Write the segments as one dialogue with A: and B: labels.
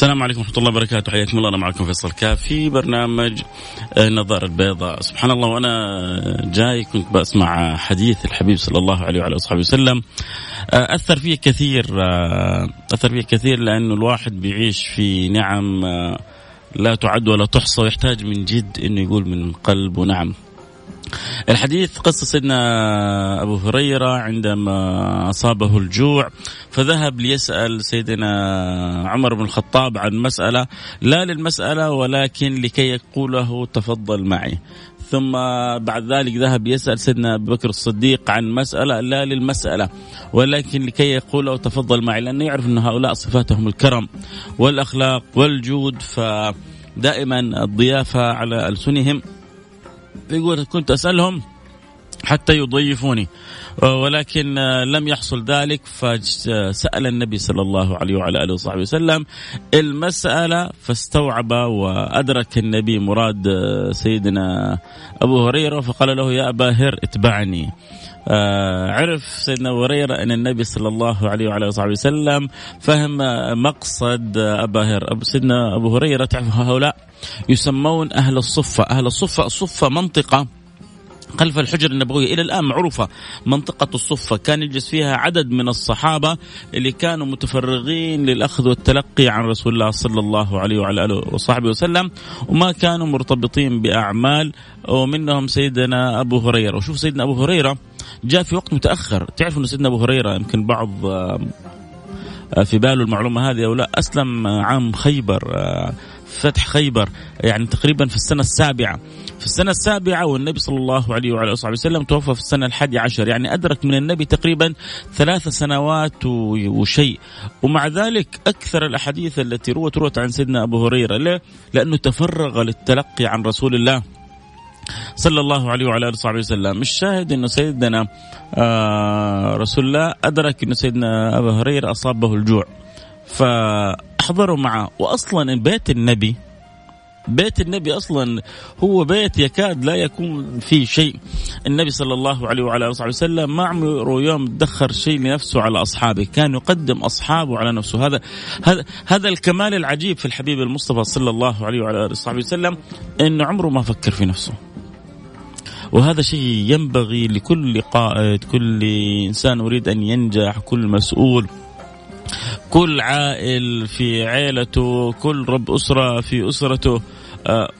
A: السلام عليكم ورحمة الله وبركاته. حياكم الله. أنا معكم فيصل كاف في برنامج النظارة البيضاء سبحان الله وأنا جاي كنت بسمع حديث الحبيب صلى الله عليه وعلى وصحبه وسلم. أثر فيه كثير أثر فيه كثير لأنه الواحد بيعيش في نعم لا تعد ولا تحصى ويحتاج من جد أنه يقول من قلبه نعم الحديث قصة سيدنا أبو هريرة عندما أصابه الجوع فذهب ليسأل سيدنا عمر بن الخطاب عن مسألة لا للمسألة ولكن لكي يقوله تفضل معي. ثم بعد ذلك ذهب يسأل سيدنا أبو بكر الصديق عن مسألة لا للمسألة ولكن لكي يقوله تفضل معي لأنه يعرف أن هؤلاء صفاتهم الكرم والأخلاق والجود فدائما الضيافة على ألسنهم يقول كنت أسألهم حتى يضيفوني ولكن لم يحصل ذلك فسأل النبي صلى الله عليه وعلى آله وصحبه وسلم المسألة فاستوعب وأدرك النبي مراد سيدنا أبو هريرة فقال له يا أبا هر اتبعني. عرف سيدنا أبو هريرة أن النبي صلى الله عليه وعلى وصحبه وسلم فهم مقصد أبا هر سيدنا أبو هريرة تعرف هؤلاء؟ يسمون أهل الصفة. أهل الصفة الصفة منطقة خلف الحجر النبوية. إلى الآن معروفة منطقة الصفة. كان يجلس فيها عدد من الصحابة اللي كانوا متفرغين للأخذ والتلقي عن رسول الله صلى الله عليه وعلى آله وصحبه وسلم وما كانوا مرتبطين بأعمال ومنهم سيدنا أبو هريرة. وشوف سيدنا أبو هريرة جاء في وقت متأخر. تعرف أن سيدنا أبو هريرة يمكن بعض في باله المعلومة هذه أو لا؟ أسلم عام خيبر فتح خيبر يعني تقريبا في السنة السابعة في السنة السابعة والنبي صلى الله عليه وعلى آله وسلم توفى في السنة الحادي عشر يعني أدرك من النبي تقريبا ثلاث سنوات وشيء ومع ذلك أكثر الأحاديث التي روت روت عن سيدنا أبو هريرة ليه؟ لأنه تفرغ للتلقي عن رسول الله صلى الله عليه وعلى آله وصحبه وسلم، الشاهد انه سيدنا آه رسول الله أدرك انه سيدنا ابا هريرة أصابه الجوع. فاحضروا معه. واصلا بيت النبي بيت النبي أصلا هو بيت يكاد لا يكون فيه شيء. النبي صلى الله عليه وعلى آله وصحبه وسلم ما عمره يوم ادخر شيء لنفسه على أصحابه. كان يقدم أصحابه على نفسه. هذا هذا هذا الكمال العجيب في الحبيب المصطفى صلى الله عليه وعلى آله وصحبه وسلم انه عمره ما فكر في نفسه. وهذا شيء ينبغي لكل قائد كل إنسان يريد أن ينجح كل مسؤول. كل عائل في عائلته كل رب أسرة في أسرته. آه،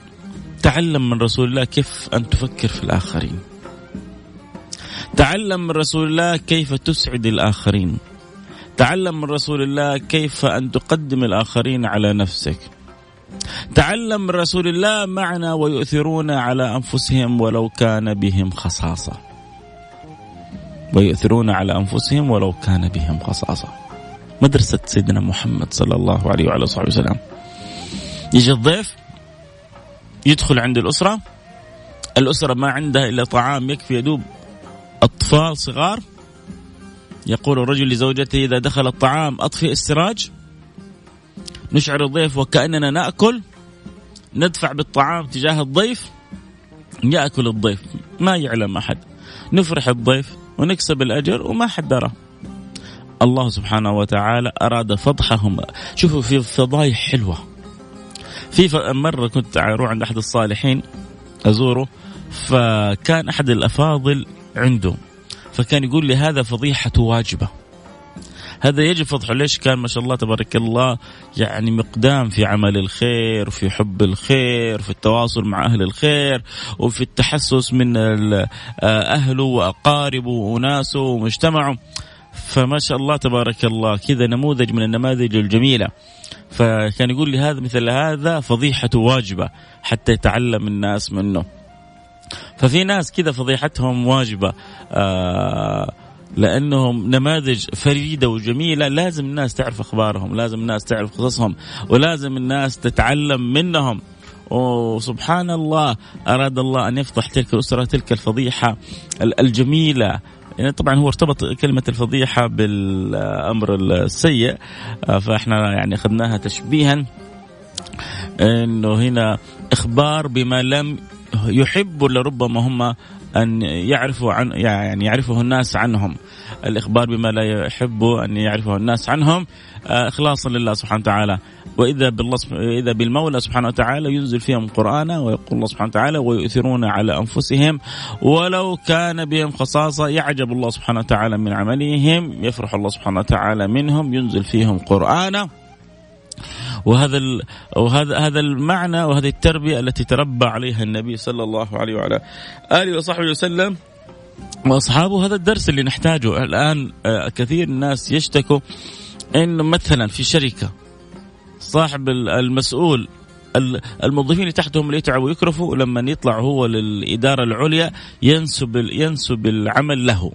A: تعلم من رسول الله كيف أن تفكر في الآخرين. تعلم من رسول الله كيف تسعد الآخرين. تعلم من رسول الله كيف أن تقدم الآخرين على نفسك. تعلم من رسول الله معنى ويؤثرون على أنفسهم ولو كان بهم خصاصة. ويؤثرون على أنفسهم ولو كان بهم خصاصة. مدرسة سيدنا محمد صلى الله عليه وعلى صحبه وسلم. يجي الضيف يدخل عند الأسرة. الأسرة ما عندها إلا طعام يكفي يدوب. أطفال صغار. يقول الرجل لزوجته إذا دخل الطعام أطفئ السراج. نشعر الضيف وكأننا نأكل. ندفع بالطعام تجاه الضيف. يأكل الضيف. ما يعلم أحد. نفرح الضيف ونكسب الأجر وما حد درى. الله سبحانه وتعالى أراد فضحهم. شوفوا في فضايح حلوة. في مرة كنت أروح عند أحد الصالحين أزوره فكان أحد الأفاضل عنده فكان يقول لي هذا فضيحة واجبة. هذا يجب فضحه. ليش؟ كان ما شاء الله تبارك الله يعني مقدام في عمل الخير وفي حب الخير وفي التواصل مع أهل الخير وفي التحسس من أهله وأقاربه وناسه ومجتمعه. فما شاء الله تبارك الله كذا نموذج من النماذج الجميلة. فكان يقول لي هذا مثل هذا فضيحة واجبة حتى يتعلم الناس منه. ففي ناس كذا فضيحتهم واجبة آه لأنهم نماذج فريدة وجميلة. لازم الناس تعرف أخبارهم، لازم الناس تعرف قصصهم، ولازم الناس تتعلم منهم. وسبحان الله أراد الله أن يفضح تلك الأسرة تلك الفضيحة الجميلة. يعني طبعا هو ارتبط كلمة الفضيحة بالأمر السيء فإحنا يعني أخذناها تشبيها إنه هنا إخبار بما لم يحب لربما هم أن يعرفوا عن يعني يعرفه الناس عنهم. الإخبار بما لا يحب أن يعرفه الناس عنهم آه، اخلاصا لله سبحانه وتعالى. بالله إذا بالمولى سبحانه وتعالى ينزل فيهم قرانا ويقول الله سبحانه وتعالى ويؤثرون على أنفسهم ولو كان بهم خصاصة يعجب الله سبحانه وتعالى من عملهم يفرح الله سبحانه وتعالى منهم ينزل فيهم قرانا وهذا وهذا هذا المعنى وهذه التربية التي تربى عليها النبي صلى الله عليه وعلى آله وصحبه وسلم. وأصحابه هذا الدرس اللي نحتاجه. الآن آه، كثير الناس يشتكوا إنه مثلا في شركة صاحب المسؤول الموظفين اللي تحتهم اللي يتعبوا ويكرفوا لما يطلع هو للإدارة العليا ينسب ينسب العمل له.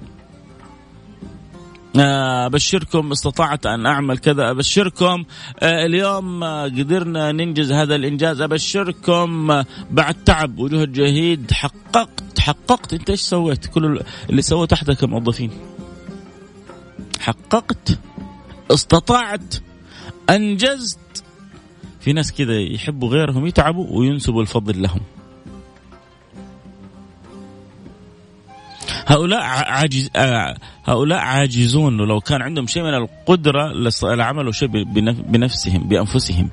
A: آه، أبشركم استطعت أن أعمل كذا أبشركم آه، اليوم قدرنا ننجز هذا الإنجاز أبشركم بعد تعب وجهد جهيد حققت. حققت. انت إيش سويت؟ كل اللي سووا تحتك موظفين. حققت. استطعت. أنجزت. في ناس كذا يحبوا غيرهم يتعبوا وينسبوا الفضل لهم. هؤلاء عاجز آه، هؤلاء عاجزون. ولو كان عندهم شيء من القدرة لعملوا شيء بنفسهم بأنفسهم.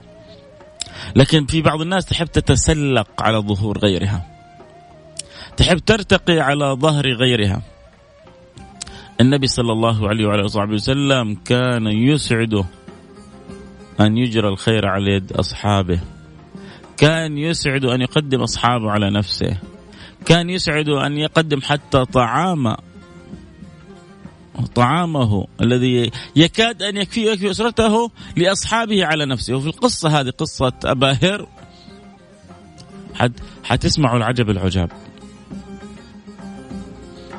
A: لكن في بعض الناس تحب تتسلق على ظهور غيرها. تحب ترتقي على ظهر غيرها. النبي صلى الله عليه وعلى آله وسلم كان يسعده أن يجرى الخير على يد أصحابه. كان يسعد أن يقدم أصحابه على نفسه. كان يسعد أن يقدم حتى طعام طعامه الذي يكاد أن يكفي يكفي أسرته لأصحابه على نفسه. وفي القصة هذه قصة أباهر. حت حتسمعوا العجب العجاب.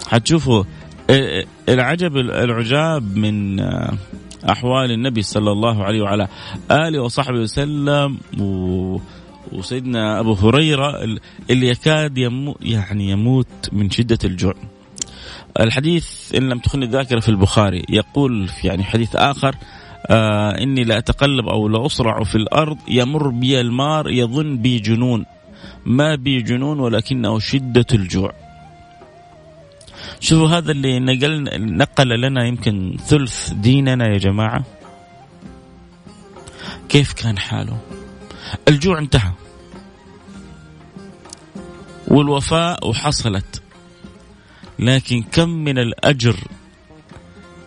A: حتشوفوا العجب العجاب من أحوال النبي صلى الله عليه وعلى آله وصحبه وسلم وسيدنا أبو هريرة اللي يكاد يمو يعني يموت من شدة الجوع. الحديث إن لم تخن الذاكرة في البخاري يقول في يعني حديث آخر آه إني لا أتقلب أو لا في الأرض يمر بي المار يظن بي جنون ما بي جنون ولكنه شدة الجوع. شوفوا هذا اللي نقل نقل لنا يمكن ثلث ديننا يا جماعة. كيف كان حاله؟ الجوع انتهى والوفاء وحصلت لكن كم من الأجر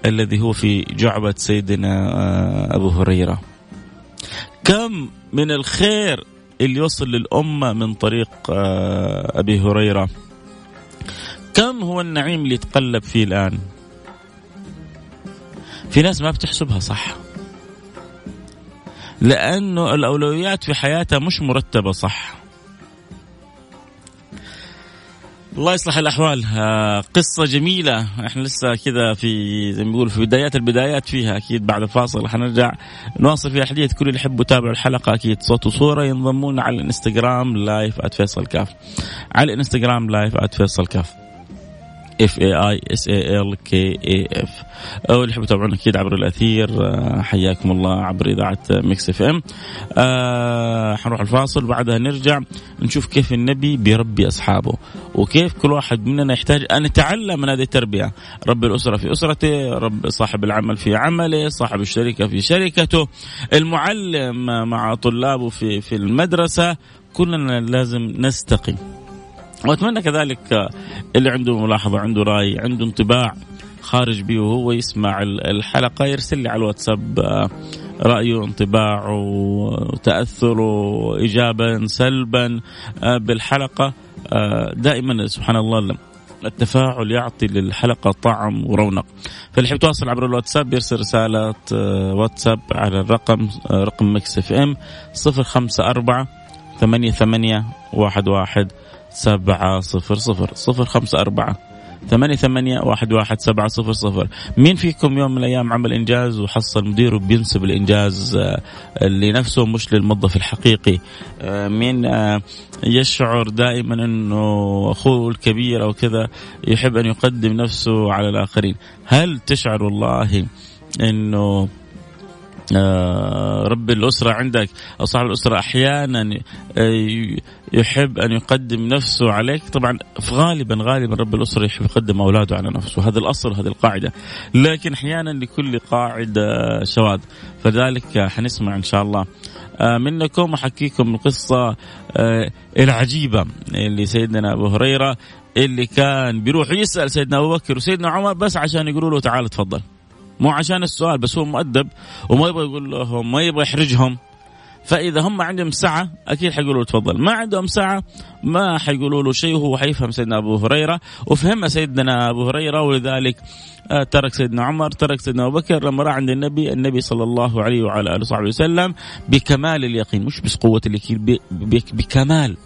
A: الذي هو في جعبة سيدنا آه، أبو هريرة كم من الخير اللي يوصل للأمة من طريق آه، أبي هريرة كم هو النعيم اللي يتقلب فيه الآن؟ في ناس ما بتحسبها صح. لأنه الأولويات في حياتها مش مرتبة صح. الله يصلح الأحوال. آه، قصة جميلة. إحنا لسه كذا في زي ما بيقولوا في بدايات البدايات فيها أكيد. بعد الفاصل حنرجع. نواصل في الحديث كل اللي يحبوا يتابعوا الحلقة أكيد. صوت وصورة ينضمون على الإنستغرام live @فيصل كاف. على الإنستغرام live @فيصل كاف. F A I S A L K A F واللي يحبوا يتابعونا أكيد عبر الأثير آه، حياكم الله عبر إذاعة Mix FM. آه حنروح الفاصل وبعدها نرجع نشوف كيف النبي بيربي أصحابه وكيف كل واحد مننا يحتاج أن يتعلم من هذه التربية. رب الأسرة في أسرته رب صاحب العمل في عمله صاحب الشركة في شركته المعلم مع طلابه في في المدرسة كلنا لازم نستقي. وأتمنى كذلك اللي عنده ملاحظة عنده رأي عنده انطباع خارج بيه وهو يسمع الحلقة يرسل لي على الواتساب آه، رأيه انطباعه تأثره ايجابا سلبا آه، بالحلقة. آه، دائما سبحان الله التفاعل يعطي للحلقة طعم ورونق. فاللي يحب يتواصل عبر الواتساب يرسل رسالة واتساب على الرقم رقم Mix FM 054 88 11 سبعة صفر صفر صفر خمسة أربعة ثمانية ثمانية واحد واحد سبعة صفر صفر. مين فيكم يوم من الأيام عمل إنجاز وحصل مديره بينسب الإنجاز آه، لنفسه مش للموظف الحقيقي؟ آه، مين آه، يشعر دائما أنه أخوه الكبير أو كذا يحب أن يقدم نفسه على الآخرين؟ هل تشعر والله أنه رب الأسرة عندك أو صاحب الأسرة أحيانا آه، يحب أن يقدم نفسه عليك. طبعا غالبا غالبا رب الأسرة يحب يقدم أولاده على نفسه. هذا الأصل هذه القاعدة. لكن أحيانا لكل قاعدة شواذ. فذلك حنسمع إن شاء الله آه، منكم أحكيكم القصة العجيبة اللي سيدنا أبو هريرة اللي كان بيروح يسأل سيدنا أبو بكر وسيدنا عمر بس عشان يقولوا له تعال تفضل مو عشان السؤال بس هو مؤدب وما يبغى يقول لهم ما يبغى يحرجهم. فإذا هم عندهم سعة أكيد حيقولوا تفضل. ما عندهم سعة ما حيقولوا له شيء وهو حيفهم سيدنا أبو هريرة. وفهم سيدنا أبو هريرة ولذلك آه، ترك سيدنا عمر ترك سيدنا أبو بكر. لما راح عند النبي النبي صلى الله عليه وعلى آله وصحبه وسلم بكمال اليقين. مش بس قوة اليقين بكمال.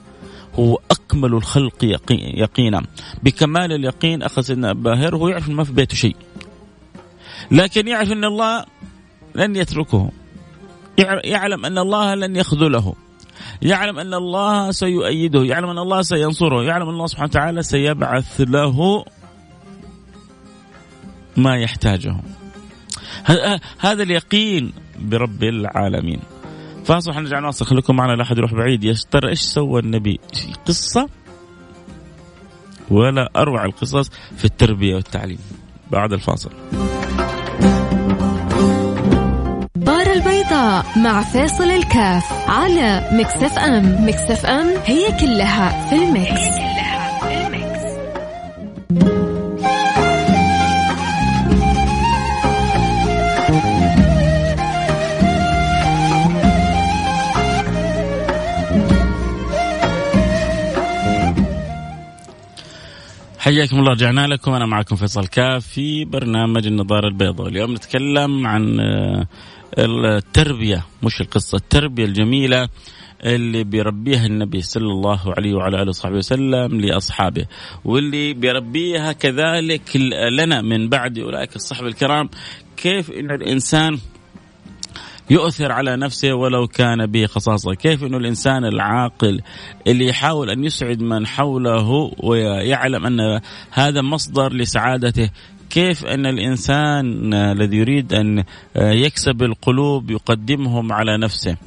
A: هو أكمل الخلق يقينا. بكمال اليقين أخذ سيدنا ابا هر وهو يعرف ما في بيته شيء. لكن يعرف أن الله لن يتركه. يعلم أن الله لن يخذله. يعلم أن الله سيؤيده. يعلم أن الله سينصره. يعلم أن الله سبحانه وتعالى سيبعث له ما يحتاجه. هذا اليقين برب العالمين. فاصبح نرجع نواصل خليكم معنا لا احد يروح بعيد. ترى إيش سوى النبي؟ قصة ولا أروع القصص في التربية والتعليم. بعد الفاصل.
B: البيضاء مع فيصل الكاف على Mix FM. Mix FM هي كلها في ال mix, هي كلها في ال mix.
A: حياكم الله رجعنا لكم. أنا معكم فيصل كاف في برنامج النظارة البيضاء. اليوم نتكلم عن التربية مش القصة التربية الجميلة اللي بيربيها النبي صلى الله عليه وعلى آله وصحبه وسلم لأصحابه واللي بيربيها كذلك لنا من بعد أولئك الصحبه الكرام. كيف إن الإنسان يؤثر على نفسه ولو كان به خصاصة كيف أنه الإنسان العاقل اللي يحاول أن يسعد من حوله ويعلم أن هذا مصدر لسعادته كيف أن الإنسان الذي يريد أن يكسب القلوب يقدمهم على نفسه.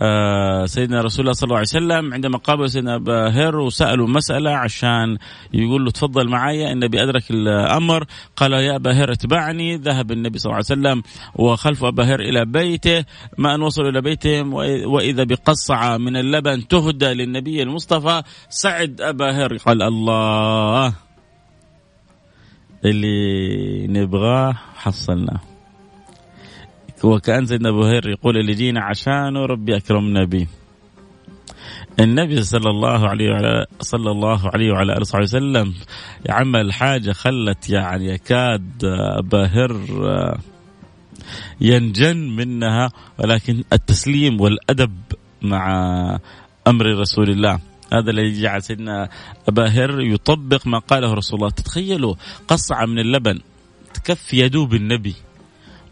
A: آه سيدنا رسول الله صلى الله عليه وسلم عندما قابل سيدنا أبا هر وسألوا مسألة عشان يقول له تفضل معي النبي أدرك الأمر. قال يا هر اتبعني. ذهب النبي صلى الله عليه وسلم وخلف أبا هر إلى بيته. ما أن وصلوا إلى بيتهم وإذا بقصعه من اللبن تهدى للنبي المصطفى. سعد أبا هر قال الله. اللي نبغاه حصلناه وكأن سيدنا أبو هريرة يقول اللي جينا عشانه ربي أكرمنا به. النبي صلى الله عليه وعلى صلى الله عليه وعلى آله وصحبه وسلم عمل حاجة خلت يعني يكاد أبا هر ينجن منها ولكن التسليم والأدب مع أمر رسول الله. هذا الذي جعل سيدنا أبا هر يطبق ما قاله رسول الله. تتخيلوا قصعة من اللبن تكفي يدوب النبي.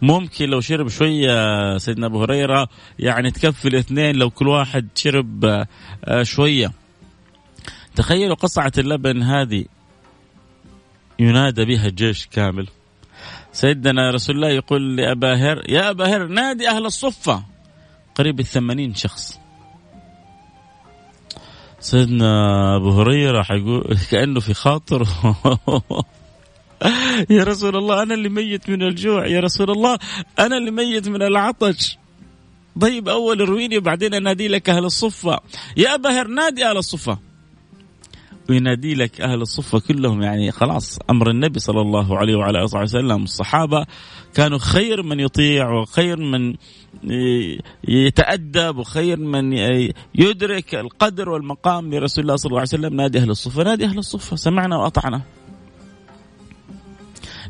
A: ممكن لو شرب شوية سيدنا أبو هريرة يعني تكفي الاثنين لو كل واحد شرب آه، شوية. تخيلوا قصعة اللبن هذه ينادى بها الجيش كامل. سيدنا رسول الله يقول لأبا هر يا أبا هر نادي أهل الصفة. قريب الثمانين شخص. سيدنا أبو هريرة حيقول كأنه في خاطر. يا رسول الله أنا اللي ميت من الجوع. يا رسول الله أنا اللي ميت من العطش. طيب أول ارويني وبعدين أنادي لك أهل الصفة. يا أبا هر نادي أهل الصفة. وينادي لك أهل الصفة كلهم. يعني خلاص أمر النبي صلى الله عليه وعلى آله وسلم الصحابة كانوا خير من يطيع وخير من يتأدب وخير من يدرك القدر والمقام لرسول الله صلى الله عليه وسلم. نادي أهل الصفة نادي أهل الصفة سمعنا وأطعنا.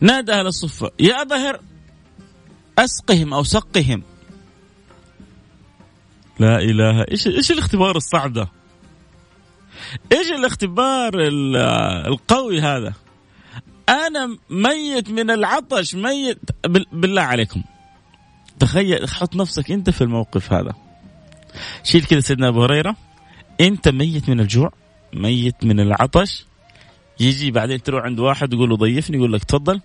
A: نادى أهل الصفة يا ظهر أسقهم أو سقهم. لا إله إيش إيش الاختبار الصعب ده؟ إيش الاختبار القوي هذا؟ أنا ميت من العطش ميت. بالله عليكم. تخيل حط نفسك أنت في الموقف هذا. شيل كذا سيدنا أبو هريرة. أنت ميت من الجوع ميت من العطش. يجي بعدين تروح عند واحد يقول له ضيفني يقول لك تفضل.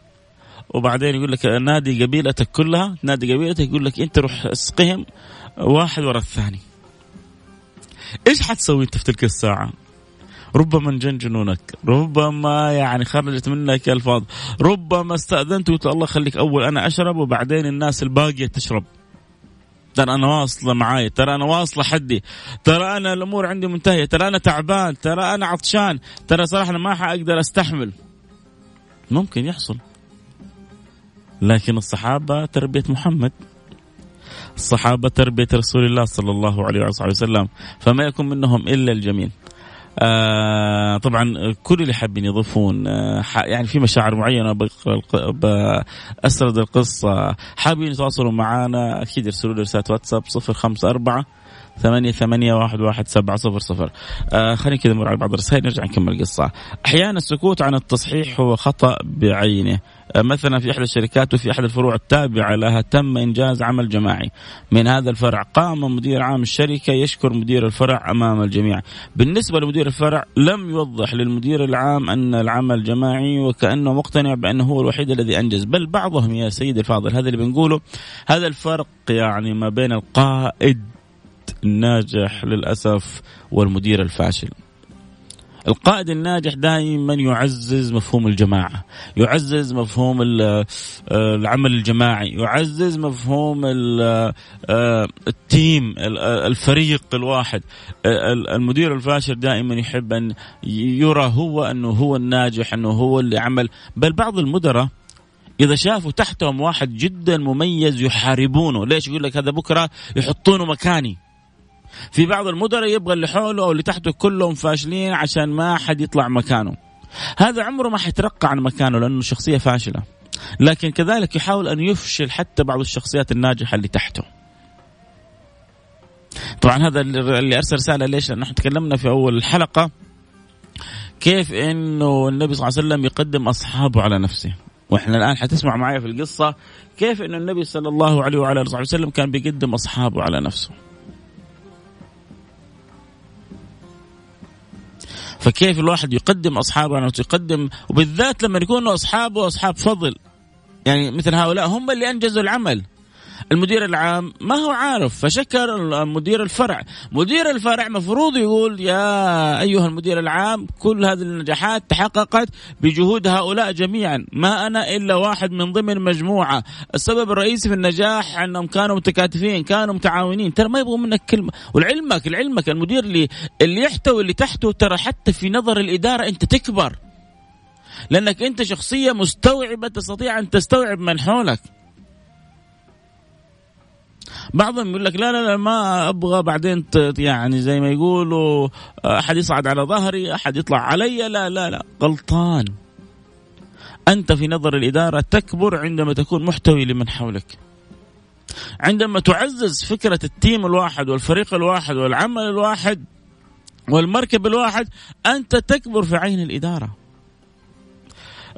A: وبعدين يقول لك نادي قبيلتك كلها نادي قبيلتك يقول لك أنت روح اسقهم واحد ورا الثاني. إيش حتسوي أنت في تلك الساعة؟ ربما انجن جنونك ربما يعني خرجت منك الفاظ ربما استأذنت وقلت الله خليك أول أنا أشرب وبعدين الناس الباقية تشرب. ترى أنا واصلة معاي ترى أنا واصلة حدي ترى أنا الأمور عندي منتهية ترى أنا تعبان ترى أنا عطشان ترى صراحة أنا ما حأقدر أستحمل. ممكن يحصل. لكن الصحابة تربية محمد. الصحابة تربية رسول الله صلى الله عليه وسلم. فما يكون منهم إلا الجميل. آه طبعا كل اللي حابين يضيفون آه يعني في مشاعر معينة بأسرد القصة. حابين يتواصلوا معنا أكيد يرسلوا لي رسالة واتساب 054 ثمانية ثمانية واحد واحد سبعة صفر صفر. آه خلينا كذا نمر على بعض الرسائل نرجع نكمل القصة. أحيانا السكوت عن التصحيح هو خطأ بعينه. مثلا في إحدى الشركات وفي أحد الفروع التابعة لها تم إنجاز عمل جماعي. من هذا الفرع قام مدير عام الشركة يشكر مدير الفرع أمام الجميع. بالنسبة لمدير الفرع لم يوضح للمدير العام أن العمل جماعي وكأنه مقتنع بأنه هو الوحيد الذي أنجز. بل بعضهم يا سيدي الفاضل هذا اللي بنقوله هذا الفرق يعني ما بين القائد الناجح للأسف والمدير الفاشل. القائد الناجح دائما يعزز مفهوم الجماعة، يعزز مفهوم العمل الجماعي، يعزز مفهوم التيم الفريق الواحد. المدير الفاشل دائما يحب أن يرى هو أنه هو الناجح، أنه هو اللي عمل، بل بعض المدراء إذا شافوا تحتهم واحد جدا مميز يحاربونه، ليش؟ يقول لك هذا بكرة يحطونه مكاني. في بعض المدراء يبغى اللي حوله أو اللي تحته كلهم فاشلين عشان ما حد يطلع مكانه. هذا عمره ما حيترقى عن مكانه لأنه شخصية فاشلة. لكن كذلك يحاول أن يفشل حتى بعض الشخصيات الناجحة اللي تحته. طبعا هذا اللي أرسل رسالة ليش؟ لأن إحنا تكلمنا في أول الحلقة. كيف إنه النبي صلى الله عليه وسلم يقدم أصحابه على نفسه؟ وإحنا الآن حتسمع معي في القصة كيف إنه النبي صلى الله عليه وعلى آله وسلم كان بيقدم أصحابه على نفسه. فكيف الواحد يقدم أصحابه نفسه يقدم وبالذات لما يكونوا أصحابه أصحاب فضل. يعني مثل هؤلاء هم اللي أنجزوا العمل. المدير العام ما هو عارف فشكر مدير الفرع. مدير الفرع مفروض يقول يا أيها المدير العام كل هذه النجاحات تحققت بجهود هؤلاء جميعا. ما أنا إلا واحد من ضمن مجموعة. السبب الرئيسي في النجاح أنهم كانوا متكاتفين كانوا متعاونين. ترى ما يبغوا منك كلمة. ولعلمك لعلمك المدير اللي اللي يحتوي اللي تحته ترى حتى في نظر الإدارة أنت تكبر. لأنك أنت شخصية مستوعبة تستطيع أن تستوعب من حولك. بعضهم يقول لك لا لا لا ما أبغى. بعدين يعني زي ما يقولوا أحد يصعد على ظهري أحد يطلع علي. لا لا لا غلطان. أنت في نظر الإدارة تكبر عندما تكون محتوي لمن حولك. عندما تعزز فكرة التيم الواحد والفريق الواحد والعمل الواحد والمركب الواحد أنت تكبر في عين الإدارة.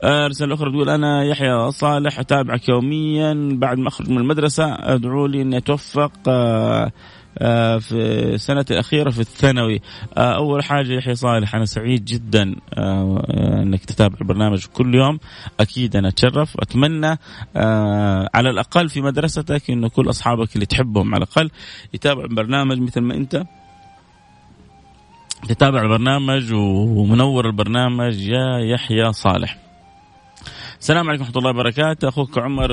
A: رسالة أخرى تقول أنا يحيى صالح أتابعك يوميا. بعد ما أخرج من المدرسة أدعو لي أني أتوفق آه، آه، في السنة الأخيرة في الثانوي. آه، أول حاجة يحيى صالح أنا سعيد جدا أنك تتابع البرنامج كل يوم. أكيد أنا أتشرف وأتمنى على الأقل في مدرستك أنه كل أصحابك اللي تحبهم على الأقل يتابعوا البرنامج مثل ما أنت. تتابع البرنامج ومنور البرنامج. يا يحيى صالح. السلام عليكم ورحمة الله وبركاته. أخوك عمر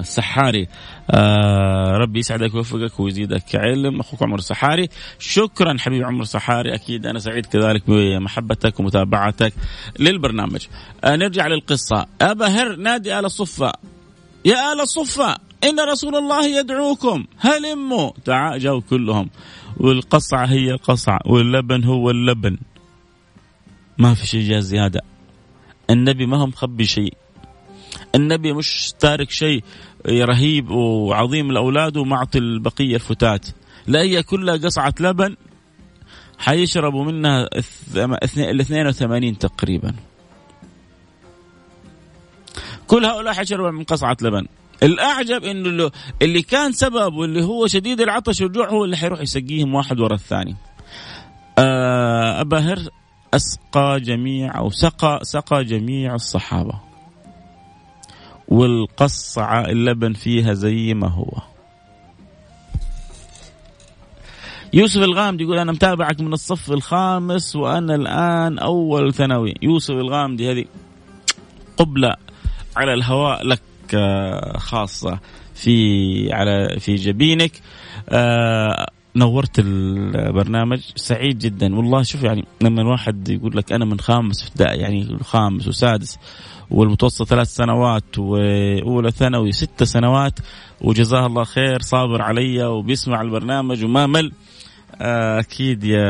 A: السحاري. آه ربي يسعدك ويوفقك ويزيدك علم أخوك عمر السحاري. شكرا حبيبي عمر السحاري. أكيد أنا سعيد كذلك بمحبتك ومتابعتك للبرنامج. آه نرجع للقصة. أبا هر نادي آل الصفة يا آل الصفة إن رسول الله يدعوكم. هلموا تعال جو كلهم. والقصعة هي القصعة واللبن هو اللبن. ما في شيء جاء زيادة. النبي ما هو مخبي شيء. النبي مش تارك شيء رهيب وعظيم لأولاده ومعطي البقية الفتات. لا هي كلها قصعة لبن حيشربوا منها ال 82 تقريبا. كل هؤلاء حيشربوا من قصعة لبن. الأعجب إنه اللي كان سبب واللي هو شديد العطش والجوع هو اللي حيروح يسقيهم واحد ورا الثاني. آه، أبا هر أسقى جميع أو سقى سقى جميع الصحابة. والقصعة اللبن فيها زي ما هو. يوسف الغامدي يقول أنا متابعك من الصف الخامس وأنا الآن أول ثانوي. يوسف الغامدي هذه قبلة على الهواء لك خاصة في على في جبينك. آه نورت البرنامج سعيد جدا. والله شوف يعني لما الواحد يقول لك أنا من خامس ابتدائي يعني خامس وسادس والمتوسط ثلاث سنوات وأولى ثانوي ست سنوات وجزاه الله خير صابر علي وبيسمع البرنامج وما مل. آه، أكيد يا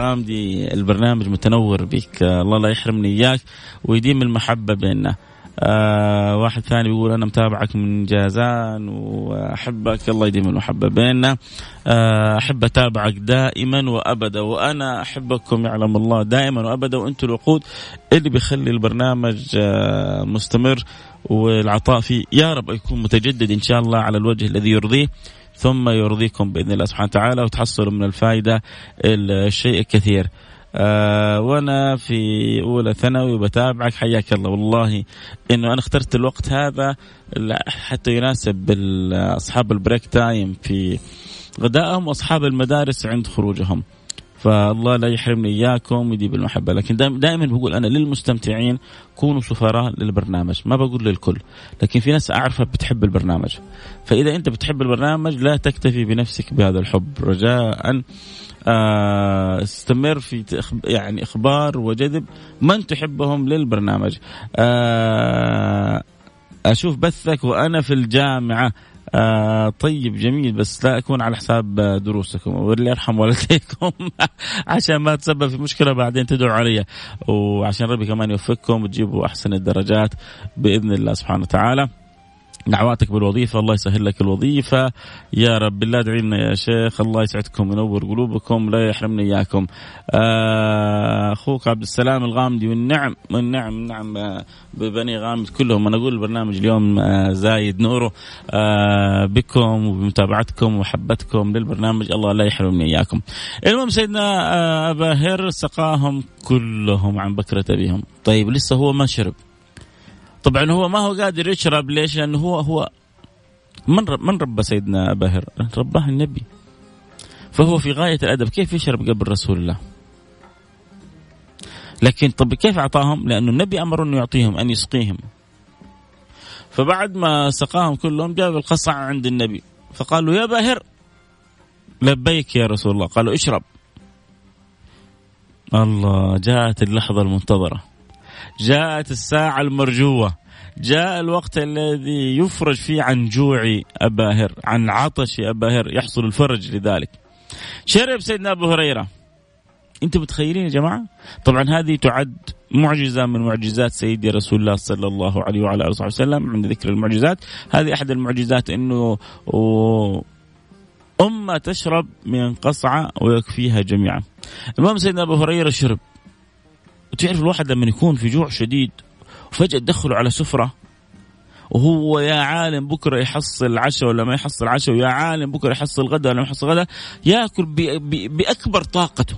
A: غامدي البرنامج متنور بك. الله لا يحرمني إياك ويديم المحبة بيننا. آه واحد ثاني بيقول أنا متابعك من جازان وأحبك الله يديم المحبة بيننا. آه أحب أتابعك دائما وأبدا وأنا أحبكم يعلم الله دائما وأبدا. وأنتم الوقود اللي بيخلي البرنامج آه مستمر والعطاء فيه. يا رب يكون متجدد إن شاء الله على الوجه الذي يرضيه ثم يرضيكم بإذن الله سبحانه وتعالى وتحصلوا من الفائدة الشيء الكثير. آه وأنا في أولى ثانوي وبتابعك حياك الله. والله إنه أنا اخترت الوقت هذا حتى يناسب أصحاب ال break time في غدائهم وأصحاب المدارس عند خروجهم. فالله لا يحرمني إياكم ويديم المحبة. لكن دائما بقول أنا للمستمعين كونوا سفراء للبرنامج ما بقول للكل. لكن في ناس أعرفها بتحب البرنامج. فإذا أنت بتحب البرنامج لا تكتفي بنفسك بهذا الحب. رجاء استمر في يعني إخبار وجذب من تحبهم للبرنامج. آه، أشوف بثك وأنا في الجامعة. آه طيب جميل بس لا أكون على حساب دروسكم. واللي يرحم والديكم عشان ما تسبب في مشكلة بعدين تدعوا علي. وعشان ربي كمان يوفقكم وتجيبوا أحسن الدرجات بإذن الله سبحانه وتعالى. دعواتك بالوظيفة الله يسهل لك الوظيفة. يا رب بالله ادعي لنا يا شيخ الله يسعدكم وينور قلوبكم لا يحرمنا إياكم. آه، أخوك عبد السلام الغامدي والنعم والنعم نعم آه، ببني غامد كلهم. أنا أقول البرنامج اليوم آه، زايد نوره. بكم وبمتابعتكم ومحبتكم للبرنامج الله لا يحرمني إياكم. المهم سيدنا أبا هر سقاهم كلهم عن بكرة أبيهم. طيب لسه هو ما شرب. طبعا هو ما هو قادر يشرب ليش؟ لأنه هو هو من رب من ربى سيدنا باهر؟ رباه النبي فهو في غاية الأدب كيف يشرب قبل رسول الله؟ لكن طب كيف أعطاهم؟ لأنه النبي أمر أنه يعطيهم أن يسقيهم فبعد ما سقاهم كلهم جاب القصع عند النبي فقالوا يا باهر لبيك يا رسول الله قالوا اشرب الله جاءت اللحظة المنتظرة جاءت الساعة المرجوة. جاء الوقت الذي يفرج فيه عن جوع أباهر عن عطش أباهر يحصل الفرج لذلك. شرب سيدنا أبو هريرة. أنتم متخيلين يا جماعة؟ طبعا هذه تعد معجزة من معجزات سيدي رسول الله صلى الله عليه وعلى آله وصحبه وسلم عند ذكر المعجزات. هذه أحد المعجزات أنه أمة تشرب من قصعة ويكفيها جميعا. المهم سيدنا أبو هريرة شرب. وتعرف الواحد لما يكون في جوع شديد وفجأة تدخله على سفرة وهو يا عالم بكرة يحصل عشاء ولا ما يحصل عشاء ويا عالم بكرة يحصل غدا ولا ما يحصل غدا ياكل بأكبر طاقته.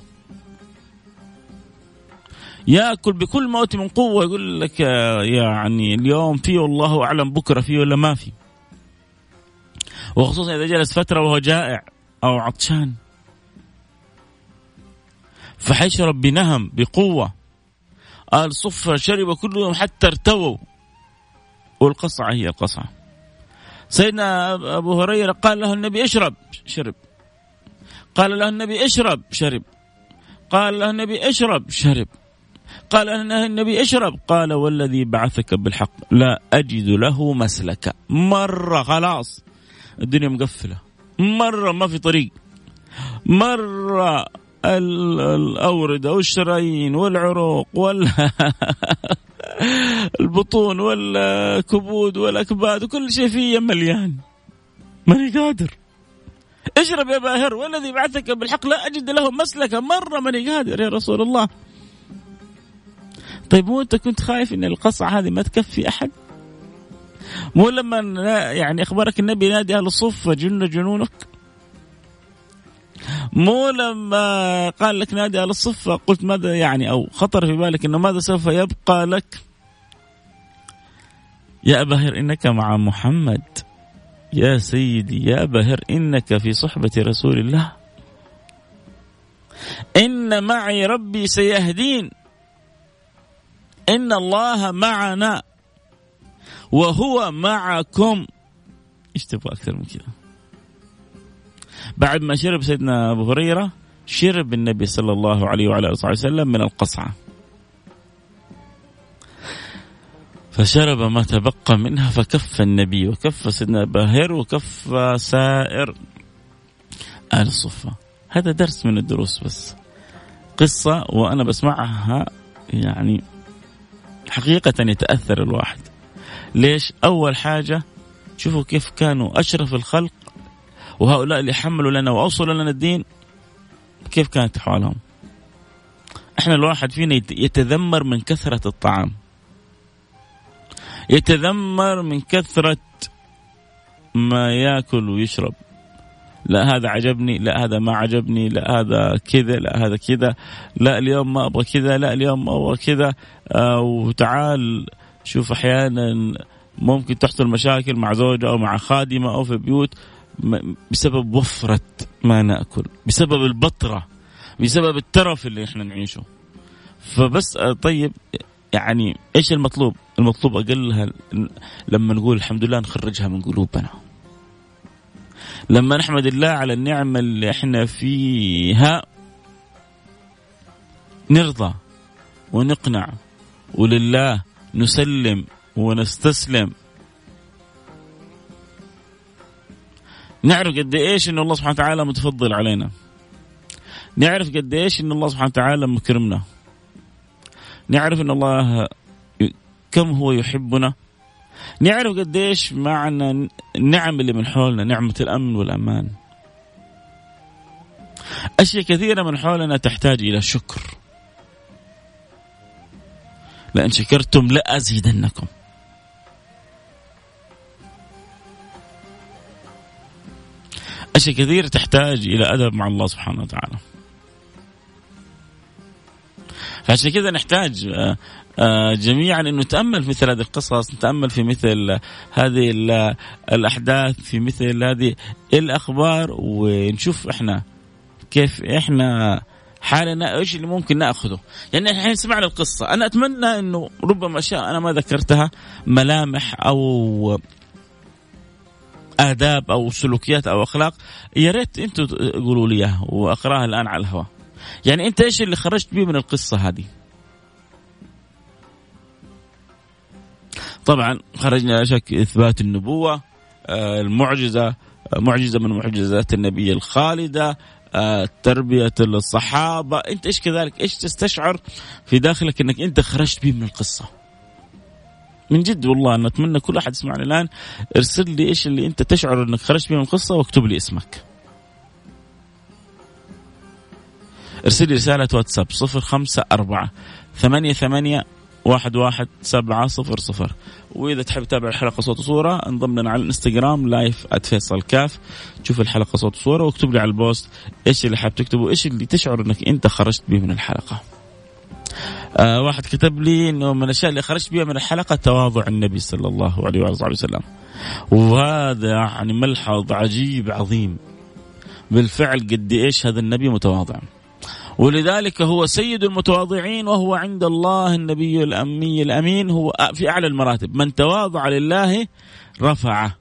A: ياكل بكل ما اوتي من قوة يقول لك يعني اليوم فيه والله أعلم بكرة فيه ولا ما في. وخصوصا إذا جلس فترة وهو جائع أو عطشان. فحيشرب بنهم بقوة. آل صفة شرب كلهم حتى ارتووا. والقصعة هي القصعة سيدنا أبو هريرة قال له النبي اشرب شرب. قال له النبي اشرب شرب. قال له النبي اشرب شرب. قال له النبي اشرب. قال والذي بعثك بالحق لا أجد له مسلك. مرة خلاص. الدنيا مقفلة. مرة ما في طريق. مرة الأوردة والشرايين والعروق وال البطون والكبود والأكباد وكل شيء فيه مليان. ماني قادر. اشرب يا باهر والذي بعثك بالحق لا أجد له مسلكا مرة ماني قادر يا رسول الله. طيب مو أنت كنت خايف أن القصعة هذه ما تكفي أحد؟ مو لما يعني أخبرك النبي نادي أهل الصفة جن جنونك؟ مو لما قال لك نادي أهل الصفة قلت ماذا يعني؟ أو خطر في بالك أنه ماذا سوف يبقى لك؟ يا أبهر إنك مع محمد. يا سيدي يا بهر إنك في صحبة رسول الله. إن معي ربي سيهدين. إن الله معنا. وهو معكم. إيش تبغى أكثر من كذا؟ بعد ما شرب سيدنا أبو هريرة شرب النبي صلى الله عليه وعلى آله وسلم من القصعة. فشرب ما تبقى منها فكف النبي وكف سيدنا باهر وكف سائر أهل الصفه هذا درس من الدروس بس. قصة وأنا بسمعها يعني حقيقة يتأثر الواحد. ليش؟ أول حاجة شوفوا كيف كانوا أشرف الخلق وهؤلاء اللي حملوا لنا وأوصلوا لنا الدين كيف كانت أحوالهم؟ إحنا الواحد فينا يتذمر من كثرة الطعام. يتذمر من كثرة ما يأكل ويشرب. لا هذا عجبني لا هذا ما عجبني لا هذا كذا لا هذا كذا لا اليوم ما أبغى كذا لا اليوم ما أبغى كذا. آه وتعال شوف أحيانا ممكن تحصل مشاكل مع زوجة أو مع خادمة أو في بيوت. بسبب وفرة ما نأكل بسبب البطرة بسبب الترف اللي إحنا نعيشه فبس آه، طيب يعني إيش المطلوب؟ المطلوب اقلها لما نقول الحمد لله نخرجها من قلوبنا. لما نحمد الله على النعمة اللي إحنا فيها نرضى ونقنع ولله نسلم ونستسلم نعرف قد إيش إن الله سبحانه وتعالى متفضل علينا. نعرف قد إيش إن الله سبحانه وتعالى مكرمنا. نعرف إن الله كم هو يحبنا. نعرف قديش معنى النعم اللي من حولنا نعمة الأمن والأمان. أشياء كثيرة من حولنا تحتاج إلى شكر. لأن شكرتم لأزيدنكم. أشياء كثيرة تحتاج إلى أدب مع الله سبحانه وتعالى. فعشان كذا نحتاج آه، آه، جميعا إنه نتأمل في مثل هذه القصص نتأمل في مثل هذه الأحداث في مثل هذه الأخبار ونشوف إحنا كيف إحنا حالنا إيش اللي ممكن نأخذه. يعني الحين سمعنا القصة أنا أتمنى إنه ربما أشياء أنا ما ذكرتها ملامح أو آداب أو سلوكيات أو أخلاق يا ريت أنتم تقولوا لي إياها وأقراها الآن على الهواء. يعني أنت إيش اللي خرجت به من القصة هذه؟ طبعا خرجنا لا شك إثبات النبوة آه، المعجزة آه، معجزة من معجزات النبي الخالدة آه، تربية الصحابة. أنت إيش كذلك؟ إيش تستشعر في داخلك إنك أنت خرجت به من القصة؟ من جد والله أنا أتمنى كل أحد يسمعني الآن ارسل لي إيش اللي أنت تشعر إنك خرجت به من القصة واكتب لي اسمك. ارسل لي رسالة واتساب صفر خمسة أربعة ثمانية ثمانية واحد واحد سبعة صفر صفر. وإذا تحب تتابع الحلقة صوت وصورة انضم لنا على الإنستغرام live @فيصل كاف. تشوف الحلقة صوت وصورة واكتب لي على ال post إيش اللي حاب تكتبه إيش اللي تشعر إنك أنت خرجت به من الحلقة. آه واحد كتب لي إنه من الأشياء اللي خرجت بها من الحلقة تواضع النبي صلى الله عليه وعلى وسلم. وهذا يعني ملحظ عجيب عظيم. بالفعل قد إيش هذا النبي متواضع. ولذلك هو سيد المتواضعين وهو عند الله النبي الأمي الأمين هو في أعلى المراتب من تواضع لله رفعه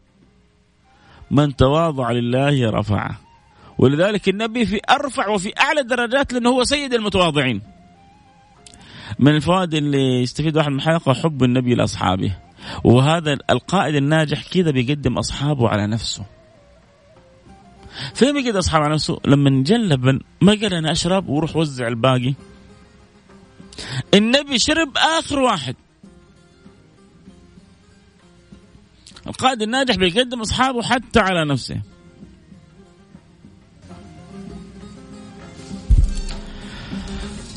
A: من تواضع لله رفعه ولذلك النبي في أرفع وفي أعلى الدرجات لأنه هو سيد المتواضعين من الفوائد اللي يستفيد واحد من الحلقة حب النبي لأصحابه. وهذا القائد الناجح كذا بيقدم أصحابه على نفسه. فين بيقدر أصحابه على نفسه؟ لما جلب ما قال أنا أشرب وروح وزع الباقي. النبي شرب آخر واحد. القائد الناجح بيقدم أصحابه حتى على نفسه.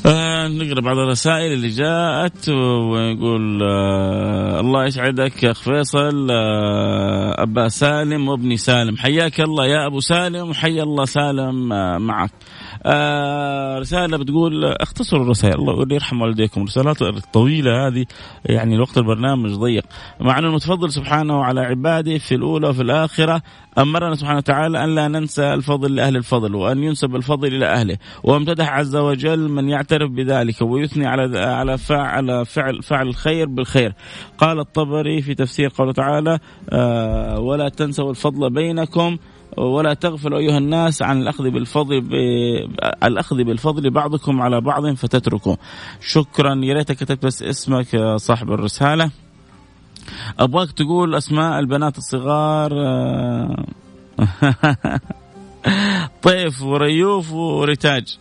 A: آه نقرأ بعض الرسائل اللي جاءت ويقول آه الله يسعدك يا أخ فيصل آه أبا سالم وابني سالم. حياك الله يا أبو سالم وحيا الله سالم آه معك. آه رسالة بتقول اختصروا الرسائل. الله يرحم والديكم. رسالات طويلة هذه يعني الوقت البرنامج ضيق. مع أن المتفضل سبحانه على عباده في الأولى وفي الآخرة أمرنا سبحانه وتعالى أن لا ننسى الفضل لأهل الفضل وأن ينسب الفضل إلى أهله. وامتدح عز وجل من يعترف بذلك ويثني على على فعل فعل فعل الخير بالخير. قال الطبري في تفسير قوله تعالى آه ولا تنسوا الفضل بينكم ولا تغفلوا أيها الناس عن الأخذ بالفضل ب... الأخذ بالفضل بعضكم على بعض فتتركوا. شكرا. يا ريتك كتبت بس اسمك يا صاحب الرسالة. أبغاك تقول أسماء البنات الصغار طيف وريوف وريتاج.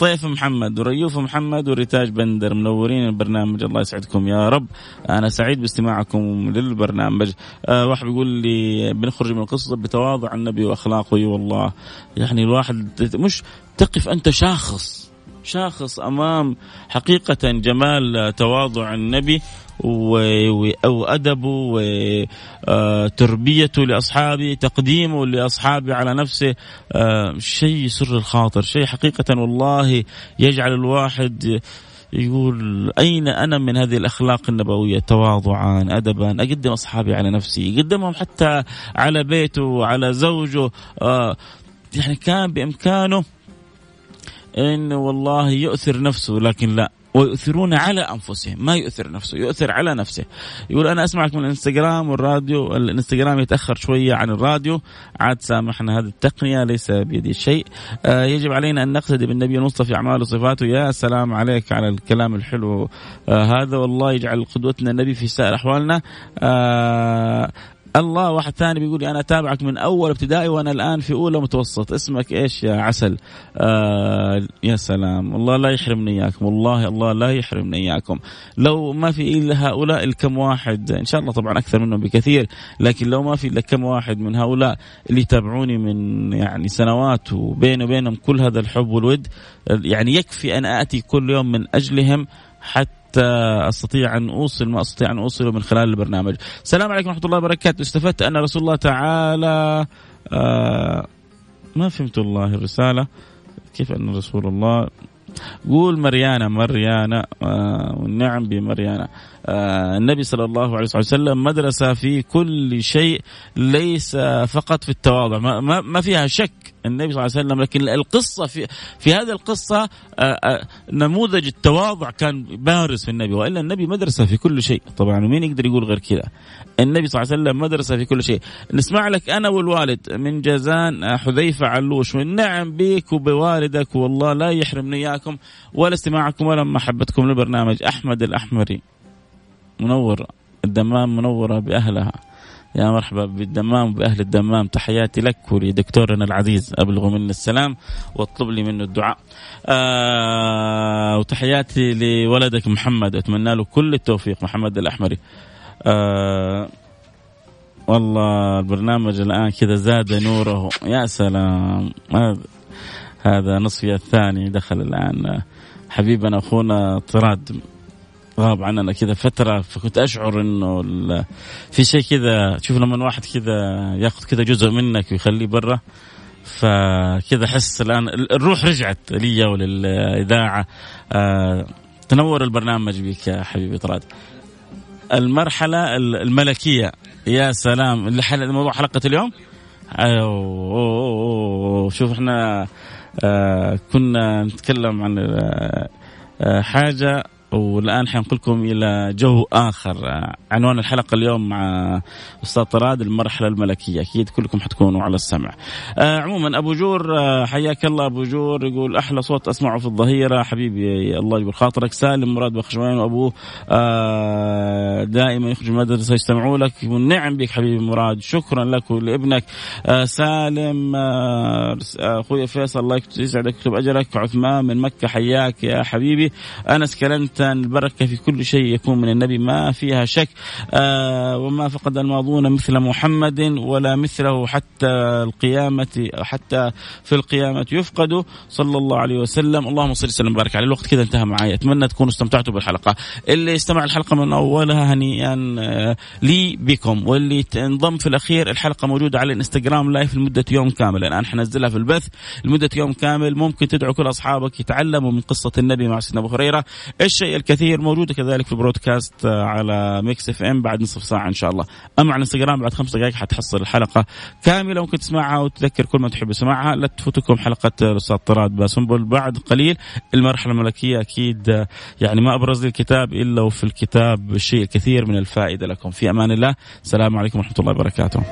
A: طيف محمد وريوف محمد وريتاج بندر منورين البرنامج. الله يسعدكم يا رب. أنا سعيد باستماعكم للبرنامج. آه واحد بيقول لي بنخرج من القصة بتواضع النبي وأخلاقه. إي والله. يعني الواحد مش تقف أنت شاخص شاخص أمام حقيقة جمال تواضع النبي. وأدبه وتربيته لأصحابه تقديمه لأصحابه على نفسه. شيء سر الخاطر شيء حقيقة والله يجعل الواحد يقول أين أنا من هذه الأخلاق النبوية؟ تواضعا أدبا أقدم أصحابي على نفسي يقدمهم حتى على بيته وعلى زوجه. يعني كان بإمكانه انه والله يؤثر نفسه لكن لا. ويؤثرون على أنفسهم. ما يؤثر نفسه يؤثر على نفسه. يقول أنا اسمعك من الإنستغرام والراديو الإنستغرام يتأخر شوية عن الراديو. عاد سامحنا هذه التقنية ليس بيدي شيء. آه يجب علينا أن نقتدي بالنبي ونصطفى في أعماله وصفاته. يا سلام عليك على الكلام الحلو آه هذا. والله يجعل قدوتنا النبي في سائر أحوالنا. آه الله واحد ثاني بيقول لي أنا أتابعك من أول ابتدائي وأنا الآن في أولى متوسط. اسمك إيش يا عسل؟ آه يا سلام. الله لا يحرمني إياكم. والله الله لا يحرمني إياكم. لو ما في إلا هؤلاء الكم واحد إن شاء الله طبعا أكثر منهم بكثير لكن لو ما في إلا كم واحد من هؤلاء اللي يتابعوني من يعني سنوات وبيني وبينهم كل هذا الحب والود يعني يكفي أن آتي كل يوم من أجلهم حتى حتى أستطيع أن أوصل ما أستطيع أن أوصله من خلال البرنامج. السلام عليكم ورحمة الله وبركاته، استفدت أن رسول الله تعالى آه ما فهمت الله الرسالة. كيف أن رسول الله؟ قول مريانة مريانة آه والنعم بمريانة آه النبي صلى الله عليه وسلم مدرسة في كل شيء ليس فقط في التواضع ما, ما, فيها شك النبي صلى الله عليه وسلم لكن القصة في في هذه القصة آه آه نموذج التواضع كان بارز في النبي وإلا النبي مدرسة في كل شيء. طبعا مين يقدر يقول غير كذا؟ النبي صلى الله عليه وسلم مدرسة في كل شيء. نسمع لك أنا والوالد من جازان حذيفة علوش نعم بك وبوالدك والله لا يحرمني إياكم ولا استماعكم ولا محبتكم للبرنامج أحمد الأحمري. منور الدمام منورة بأهلها. يا مرحبا بالدمام وبأهل الدمام. تحياتي لك ولدكتورنا العزيز. أبلغ مني السلام واطلب لي منه الدعاء. آه وتحياتي لولدك محمد. أتمنى له كل التوفيق. محمد الأحمري. آه والله البرنامج الآن كذا زاد نوره. يا سلام. هذا نصفي الثاني دخل الآن. حبيبنا أخونا طراد. غاب عننا كذا فترة فكنت أشعر إنه في شيء كذا تشوف لما واحد كذا ياخذ كذا جزء منك ويخليه برا فكذا أحس الآن الروح رجعت لي وللإذاعة. آه تنور البرنامج بك يا حبيبي طراد. المرحلة الملكية يا سلام. موضوع حلقة اليوم؟ أيوه شوف إحنا كنا نتكلم عن حاجة والآن حنقول لكم إلى جو آخر عنوان الحلقة اليوم مع أستاذ طراد المرحلة الملكية. أكيد كلكم حتكونوا على السمع. آه عموما أبو جور آه حياك الله أبو جور. يقول أحلى صوت أسمعه في الظهيرة. حبيبي الله يجبر خاطرك. سالم مراد بخشوين وأبوه آه دائما يخرج من المدرسة يستمعوا لك. نعم بك حبيبي مراد. شكرا لك ولابنك. آه سالم آه أخوي فيصل الله يسعدك يكتب أجرك. عثمان من مكة حياك يا حبيبي. أنس كلمت الإنسان البركة في كل شيء يكون من النبي ما فيها شك. آه وما فقد الماضون مثل محمد ولا مثله حتى القيامة حتى في القيامة يفقد. صلى الله عليه وسلم. اللهم صل وسلم وبارك عليه. الوقت كذا انتهى معي أتمنى تكونوا استمتعتوا بالحلقة. اللي استمع الحلقة من أولها هنيئا آه لي بكم. واللي انضم في الأخير الحلقة موجودة على الإنستغرام لايف لمدة يوم كامل. الآن حنزلها في البث. لمدة يوم كامل ممكن تدعو كل أصحابك يتعلموا من قصة النبي مع سيدنا أبو هريرة. الكثير موجودة كذلك في البودكاست آه، على ميكس إف إم بعد نصف ساعة إن شاء الله. أما على الانستغرام بعد خمس دقائق حتحصل الحلقة كاملة ممكن تسمعها وتذكر كل ما تحب تسمعها. لا تفوتكم حلقة الأستاذ طراد باسنبل بعد قليل المرحلة الملكية أكيد آه، يعني ما أبرز الكتاب إلا وفي الكتاب الشيء الكثير من الفائدة لكم. في أمان الله. السلام عليكم ورحمة الله وبركاته.